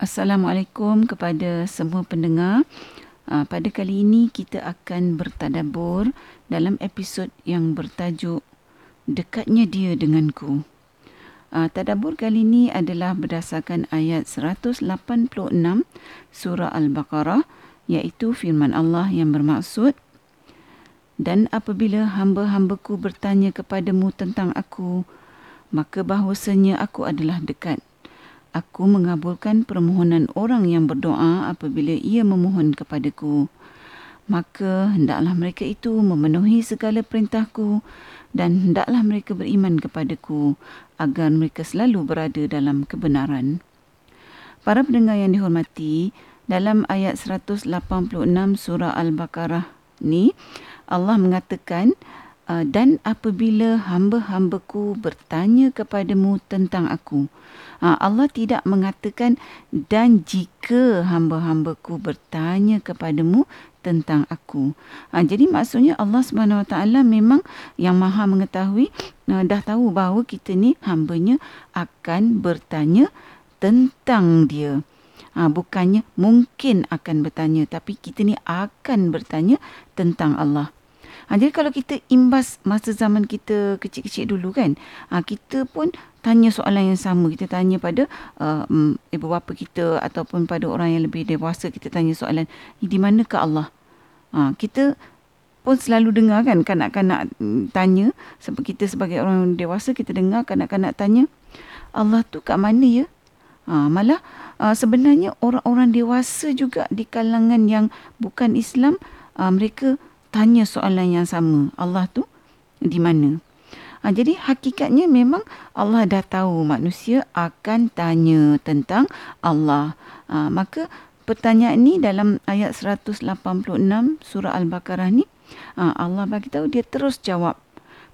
Assalamualaikum kepada semua pendengar. Uh, pada kali ini kita akan bertadabur dalam episod yang bertajuk Dekatnya Dia Denganku. Uh, tadabur kali ini adalah berdasarkan ayat 186 surah Al-Baqarah iaitu firman Allah yang bermaksud Dan apabila hamba-hambaku bertanya kepadamu tentang aku, maka bahawasanya aku adalah dekat Aku mengabulkan permohonan orang yang berdoa apabila ia memohon kepadaku. Maka hendaklah mereka itu memenuhi segala perintahku dan hendaklah mereka beriman kepadaku agar mereka selalu berada dalam kebenaran. Para pendengar yang dihormati, dalam ayat 186 surah Al-Baqarah ni Allah mengatakan dan apabila hamba-hambaku bertanya kepadamu tentang aku Ha, Allah tidak mengatakan dan jika hamba-hambaku bertanya kepadamu tentang aku. Ha, jadi maksudnya Allah Taala memang yang Maha mengetahui uh, dah tahu bahawa kita ni hambanya akan bertanya tentang dia. Ha, bukannya mungkin akan bertanya tapi kita ni akan bertanya tentang Allah. Ha, jadi kalau kita imbas masa zaman kita kecil-kecil dulu kan, ha, kita pun tanya soalan yang sama. Kita tanya pada uh, ibu bapa kita ataupun pada orang yang lebih dewasa, kita tanya soalan, di manakah Allah? Ha, kita pun selalu dengar kan kanak-kanak mm, tanya, sebab kita sebagai orang dewasa, kita dengar kanak-kanak tanya, Allah tu kat mana ya? Ha, malah uh, sebenarnya orang-orang dewasa juga di kalangan yang bukan Islam, uh, mereka tanya soalan yang sama. Allah tu di mana? Ha, jadi hakikatnya memang Allah dah tahu manusia akan tanya tentang Allah. Ha, maka pertanyaan ni dalam ayat 186 surah Al-Baqarah ni ha, Allah bagi tahu dia terus jawab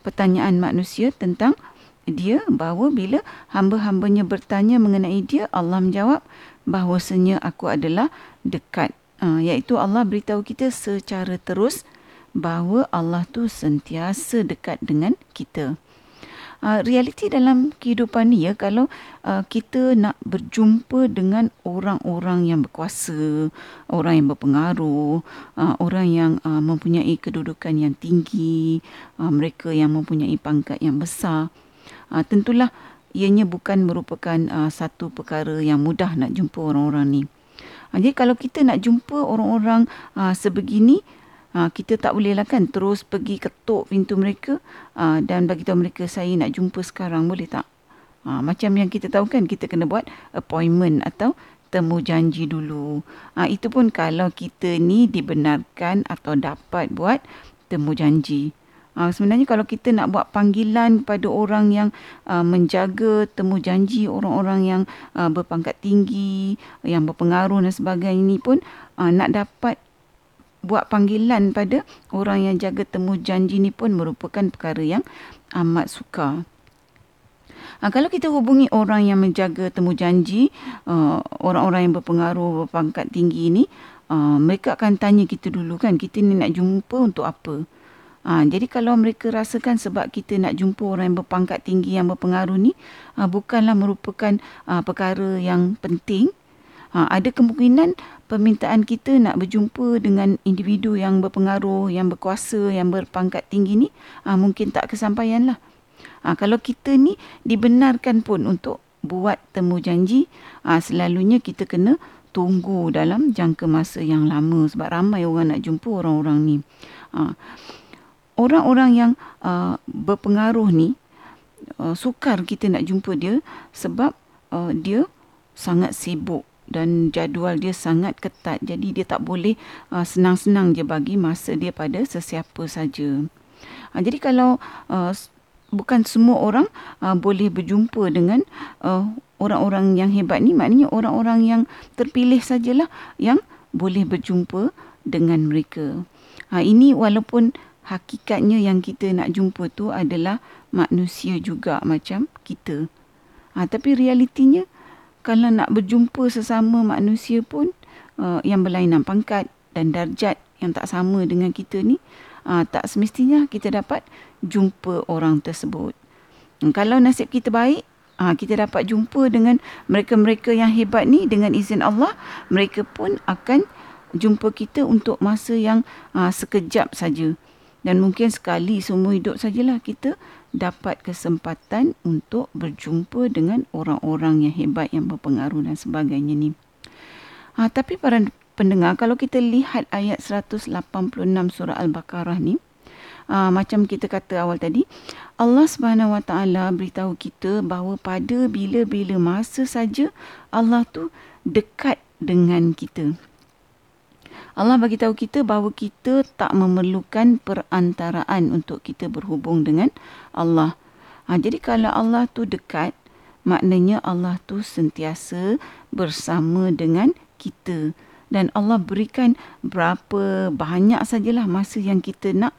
pertanyaan manusia tentang dia bahawa bila hamba-hambanya bertanya mengenai dia Allah menjawab bahawasanya aku adalah dekat ha, iaitu Allah beritahu kita secara terus bahawa Allah tu sentiasa dekat dengan kita. Uh, realiti dalam kehidupan ni ya kalau uh, kita nak berjumpa dengan orang-orang yang berkuasa, orang yang berpengaruh, uh, orang yang uh, mempunyai kedudukan yang tinggi, uh, mereka yang mempunyai pangkat yang besar, uh, tentulah ianya bukan merupakan uh, satu perkara yang mudah nak jumpa orang-orang ni. Uh, jadi kalau kita nak jumpa orang-orang uh, sebegini, Ha, kita tak boleh lah kan terus pergi ketuk pintu mereka ha, dan bagi tahu mereka saya nak jumpa sekarang boleh tak? Ha, macam yang kita tahu kan kita kena buat appointment atau temu janji dulu. Ha, itu pun kalau kita ni dibenarkan atau dapat buat temu janji. Ha, sebenarnya kalau kita nak buat panggilan pada orang yang uh, menjaga temu janji orang-orang yang uh, berpangkat tinggi, yang berpengaruh dan sebagainya ni pun uh, nak dapat buat panggilan pada orang yang jaga temu janji ni pun merupakan perkara yang amat sukar. Ha, kalau kita hubungi orang yang menjaga temu janji, uh, orang-orang yang berpengaruh berpangkat tinggi ni, uh, mereka akan tanya kita dulu kan, kita ni nak jumpa untuk apa? Ha, jadi kalau mereka rasakan sebab kita nak jumpa orang yang berpangkat tinggi yang berpengaruh ni, uh, bukanlah merupakan uh, perkara yang penting, Ha, ada kemungkinan permintaan kita nak berjumpa dengan individu yang berpengaruh, yang berkuasa, yang berpangkat tinggi ni ha, mungkin tak kesampaian lah. Ha, kalau kita ni dibenarkan pun untuk buat temu janji, ha, selalunya kita kena tunggu dalam jangka masa yang lama sebab ramai orang nak jumpa orang-orang ni. Ha, orang-orang yang uh, berpengaruh ni uh, sukar kita nak jumpa dia sebab uh, dia sangat sibuk dan jadual dia sangat ketat jadi dia tak boleh uh, senang-senang je bagi masa dia pada sesiapa saja. Uh, jadi kalau uh, bukan semua orang uh, boleh berjumpa dengan uh, orang-orang yang hebat ni maknanya orang-orang yang terpilih sajalah yang boleh berjumpa dengan mereka. Uh, ini walaupun hakikatnya yang kita nak jumpa tu adalah manusia juga macam kita. Uh, tapi realitinya kalau nak berjumpa sesama manusia pun uh, yang berlainan pangkat dan darjat yang tak sama dengan kita ni uh, tak semestinya kita dapat jumpa orang tersebut. Hmm, kalau nasib kita baik Ha, kita dapat jumpa dengan mereka-mereka yang hebat ni dengan izin Allah. Mereka pun akan jumpa kita untuk masa yang ha, sekejap saja. Dan mungkin sekali semua hidup sajalah kita dapat kesempatan untuk berjumpa dengan orang-orang yang hebat yang berpengaruh dan sebagainya ni. Ha, tapi para pendengar, kalau kita lihat ayat 186 surah Al-Baqarah ni, uh, macam kita kata awal tadi Allah Subhanahu Wa Taala beritahu kita bahawa pada bila-bila masa saja Allah tu dekat dengan kita. Allah bagi tahu kita bahawa kita tak memerlukan perantaraan untuk kita berhubung dengan Allah. Ha, jadi kalau Allah tu dekat, maknanya Allah tu sentiasa bersama dengan kita. Dan Allah berikan berapa banyak sajalah masa yang kita nak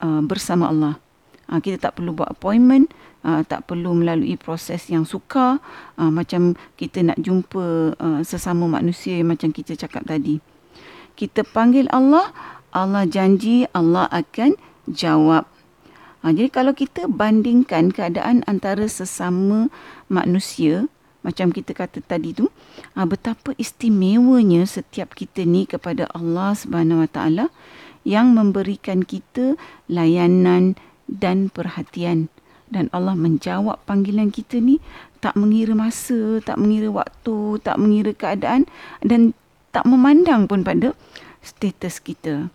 uh, bersama Allah. Uh, kita tak perlu buat appointment, uh, tak perlu melalui proses yang sukar uh, macam kita nak jumpa uh, sesama manusia macam kita cakap tadi. Kita panggil Allah, Allah janji Allah akan jawab. Uh, jadi kalau kita bandingkan keadaan antara sesama manusia macam kita kata tadi tu uh, betapa istimewanya setiap kita ni kepada Allah Subhanahu Wa Taala yang memberikan kita layanan dan perhatian dan Allah menjawab panggilan kita ni tak mengira masa, tak mengira waktu, tak mengira keadaan dan tak memandang pun pada status kita.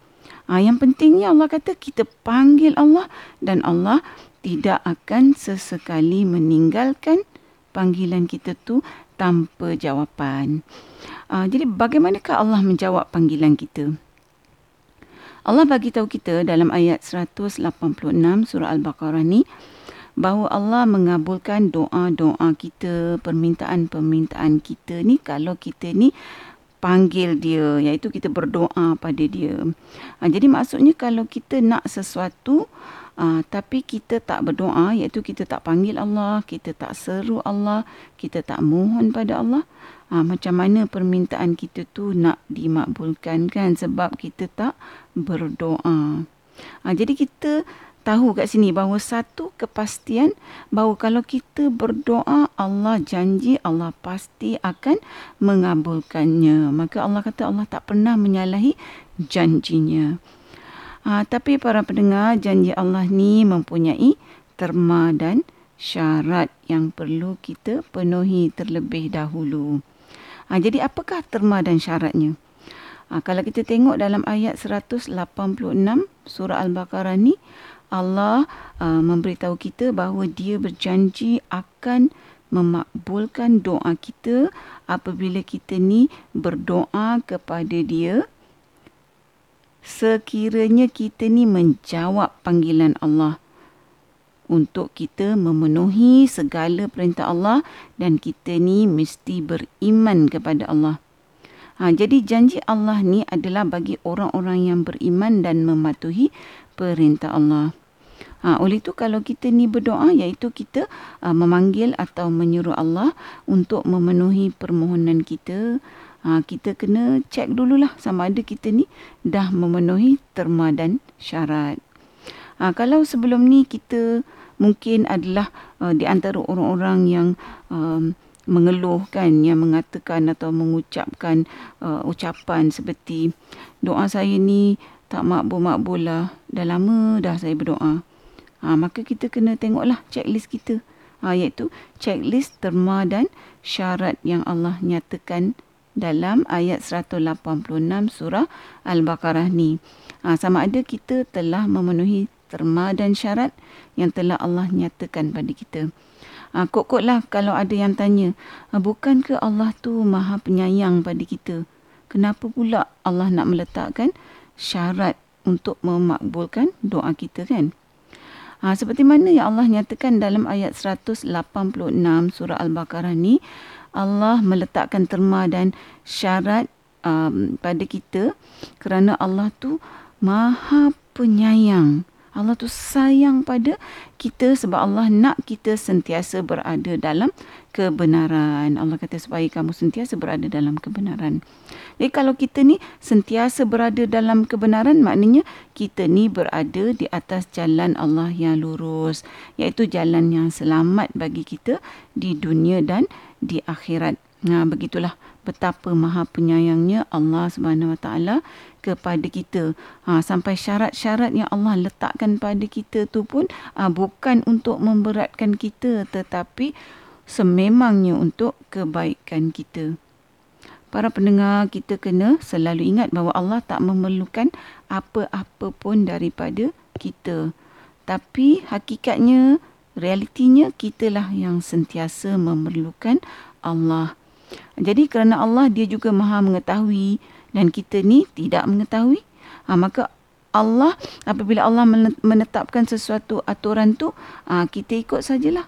Ha, yang pentingnya Allah kata kita panggil Allah dan Allah tidak akan sesekali meninggalkan panggilan kita tu tanpa jawapan. Ha, jadi bagaimanakah Allah menjawab panggilan kita? Allah bagi tahu kita dalam ayat 186 surah Al-Baqarah ni bahawa Allah mengabulkan doa-doa kita, permintaan-permintaan kita ni kalau kita ni panggil dia iaitu kita berdoa pada dia. Ha, jadi maksudnya kalau kita nak sesuatu uh, tapi kita tak berdoa iaitu kita tak panggil Allah, kita tak seru Allah, kita tak mohon pada Allah, ha, macam mana permintaan kita tu nak dimakbulkan kan sebab kita tak berdoa. Ha, jadi kita tahu kat sini bahawa satu kepastian bahawa kalau kita berdoa Allah janji Allah pasti akan mengabulkannya. Maka Allah kata Allah tak pernah menyalahi janjinya. Ha, tapi para pendengar janji Allah ni mempunyai terma dan syarat yang perlu kita penuhi terlebih dahulu. Ha, jadi apakah terma dan syaratnya? Ha, kalau kita tengok dalam ayat 186 surah Al-Baqarah ni, Allah uh, memberitahu kita bahawa dia berjanji akan memakbulkan doa kita apabila kita ni berdoa kepada dia sekiranya kita ni menjawab panggilan Allah untuk kita memenuhi segala perintah Allah dan kita ni mesti beriman kepada Allah. Ha, jadi janji Allah ni adalah bagi orang-orang yang beriman dan mematuhi perintah Allah. Ha, oleh itu kalau kita ni berdoa iaitu kita uh, memanggil atau menyuruh Allah untuk memenuhi permohonan kita. Ha, kita kena cek dululah sama ada kita ni dah memenuhi terma dan syarat. Ha, kalau sebelum ni kita mungkin adalah uh, di antara orang-orang yang um, mengeluhkan, yang mengatakan atau mengucapkan uh, ucapan seperti doa saya ni tak makbul-makbul lah. Dah lama dah saya berdoa. Ha, maka kita kena tengoklah checklist kita. Ha, iaitu checklist terma dan syarat yang Allah nyatakan dalam ayat 186 surah Al-Baqarah ni. Ha, sama ada kita telah memenuhi terma dan syarat yang telah Allah nyatakan pada kita. Ha, kok-koklah kalau ada yang tanya, ha, bukankah Allah tu maha penyayang pada kita? Kenapa pula Allah nak meletakkan syarat untuk memakbulkan doa kita kan? Ha, seperti mana yang Allah nyatakan dalam ayat 186 surah Al-Baqarah ni, Allah meletakkan terma dan syarat um, pada kita kerana Allah tu maha penyayang Allah tu sayang pada kita sebab Allah nak kita sentiasa berada dalam kebenaran. Allah kata supaya kamu sentiasa berada dalam kebenaran. Jadi kalau kita ni sentiasa berada dalam kebenaran maknanya kita ni berada di atas jalan Allah yang lurus iaitu jalan yang selamat bagi kita di dunia dan di akhirat. Nah, begitulah betapa maha penyayangnya Allah Subhanahu Wa Taala kepada kita. Ha, sampai syarat-syarat yang Allah letakkan pada kita tu pun ha, bukan untuk memberatkan kita tetapi sememangnya untuk kebaikan kita. Para pendengar kita kena selalu ingat bahawa Allah tak memerlukan apa-apa pun daripada kita. Tapi hakikatnya, realitinya kitalah yang sentiasa memerlukan Allah. Jadi kerana Allah dia juga maha mengetahui dan kita ni tidak mengetahui ha, maka Allah apabila Allah menetapkan sesuatu aturan tu ha, kita ikut sajalah.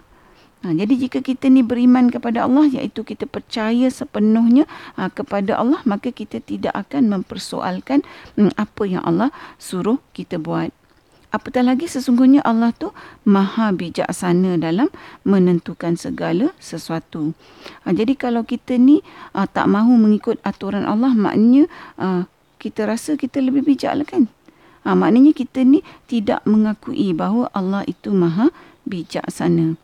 Ha, jadi jika kita ni beriman kepada Allah iaitu kita percaya sepenuhnya ha, kepada Allah maka kita tidak akan mempersoalkan hmm, apa yang Allah suruh kita buat apatah lagi sesungguhnya Allah tu maha bijaksana dalam menentukan segala sesuatu. Ha, jadi kalau kita ni ha, tak mahu mengikut aturan Allah maknanya ha, kita rasa kita lebih bijak lah kan. Ha, maknanya kita ni tidak mengakui bahawa Allah itu maha bijaksana.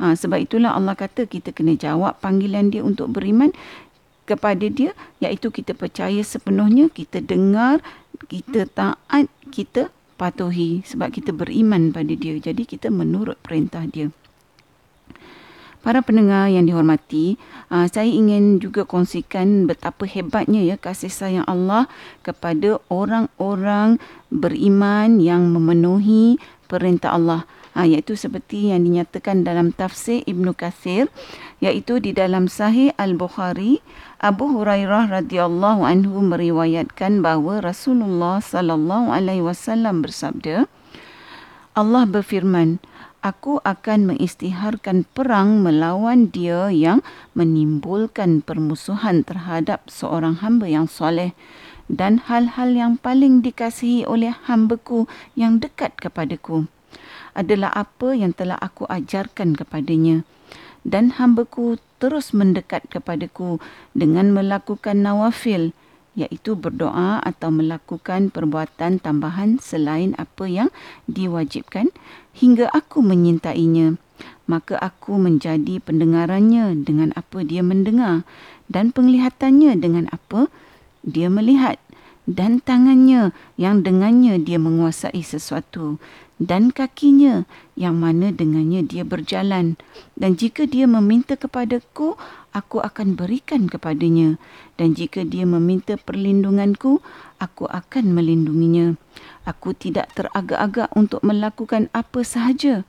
Ha, sebab itulah Allah kata kita kena jawab panggilan dia untuk beriman kepada dia iaitu kita percaya sepenuhnya, kita dengar, kita taat, kita patuhi sebab kita beriman pada dia. Jadi kita menurut perintah dia. Para pendengar yang dihormati, ah, saya ingin juga kongsikan betapa hebatnya ya kasih sayang Allah kepada orang-orang beriman yang memenuhi perintah Allah. Ha, iaitu seperti yang dinyatakan dalam tafsir Ibnu Kathir iaitu di dalam Sahih Al-Bukhari Abu Hurairah radhiyallahu anhu meriwayatkan bahawa Rasulullah sallallahu alaihi wasallam bersabda Allah berfirman Aku akan mengistiharkan perang melawan dia yang menimbulkan permusuhan terhadap seorang hamba yang soleh dan hal-hal yang paling dikasihi oleh hambaku yang dekat kepadaku. Adalah apa yang telah aku ajarkan kepadanya dan hambaku terus mendekat kepadaku dengan melakukan nawafil iaitu berdoa atau melakukan perbuatan tambahan selain apa yang diwajibkan hingga aku menyintainya. Maka aku menjadi pendengarannya dengan apa dia mendengar dan penglihatannya dengan apa dia melihat dan tangannya yang dengannya dia menguasai sesuatu dan kakinya yang mana dengannya dia berjalan. Dan jika dia meminta kepadaku aku akan berikan kepadanya. Dan jika dia meminta perlindunganku aku akan melindunginya. Aku tidak teragak-agak untuk melakukan apa sahaja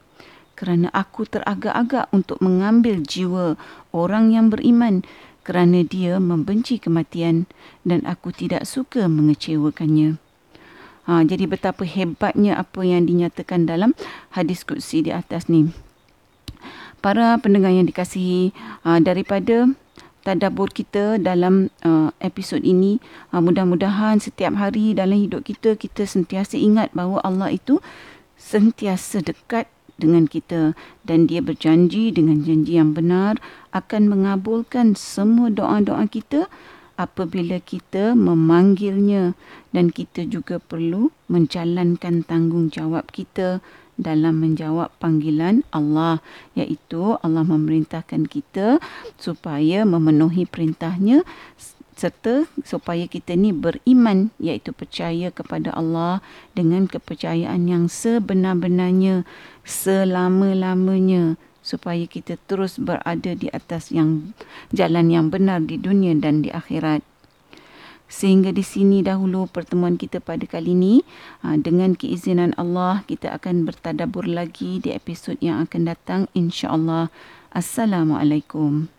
kerana aku teragak-agak untuk mengambil jiwa orang yang beriman kerana dia membenci kematian dan aku tidak suka mengecewakannya. Ha, jadi betapa hebatnya apa yang dinyatakan dalam hadis kudsi di atas ni. Para pendengar yang dikasihi ha, daripada tadabur kita dalam uh, episod ini uh, mudah-mudahan setiap hari dalam hidup kita kita sentiasa ingat bahawa Allah itu sentiasa dekat dengan kita dan dia berjanji dengan janji yang benar akan mengabulkan semua doa-doa kita apabila kita memanggilnya. Dan kita juga perlu menjalankan tanggungjawab kita dalam menjawab panggilan Allah iaitu Allah memerintahkan kita supaya memenuhi perintahnya serta supaya kita ni beriman iaitu percaya kepada Allah dengan kepercayaan yang sebenar-benarnya selama-lamanya supaya kita terus berada di atas yang jalan yang benar di dunia dan di akhirat. Sehingga di sini dahulu pertemuan kita pada kali ini. Ha, dengan keizinan Allah, kita akan bertadabur lagi di episod yang akan datang. InsyaAllah. Assalamualaikum.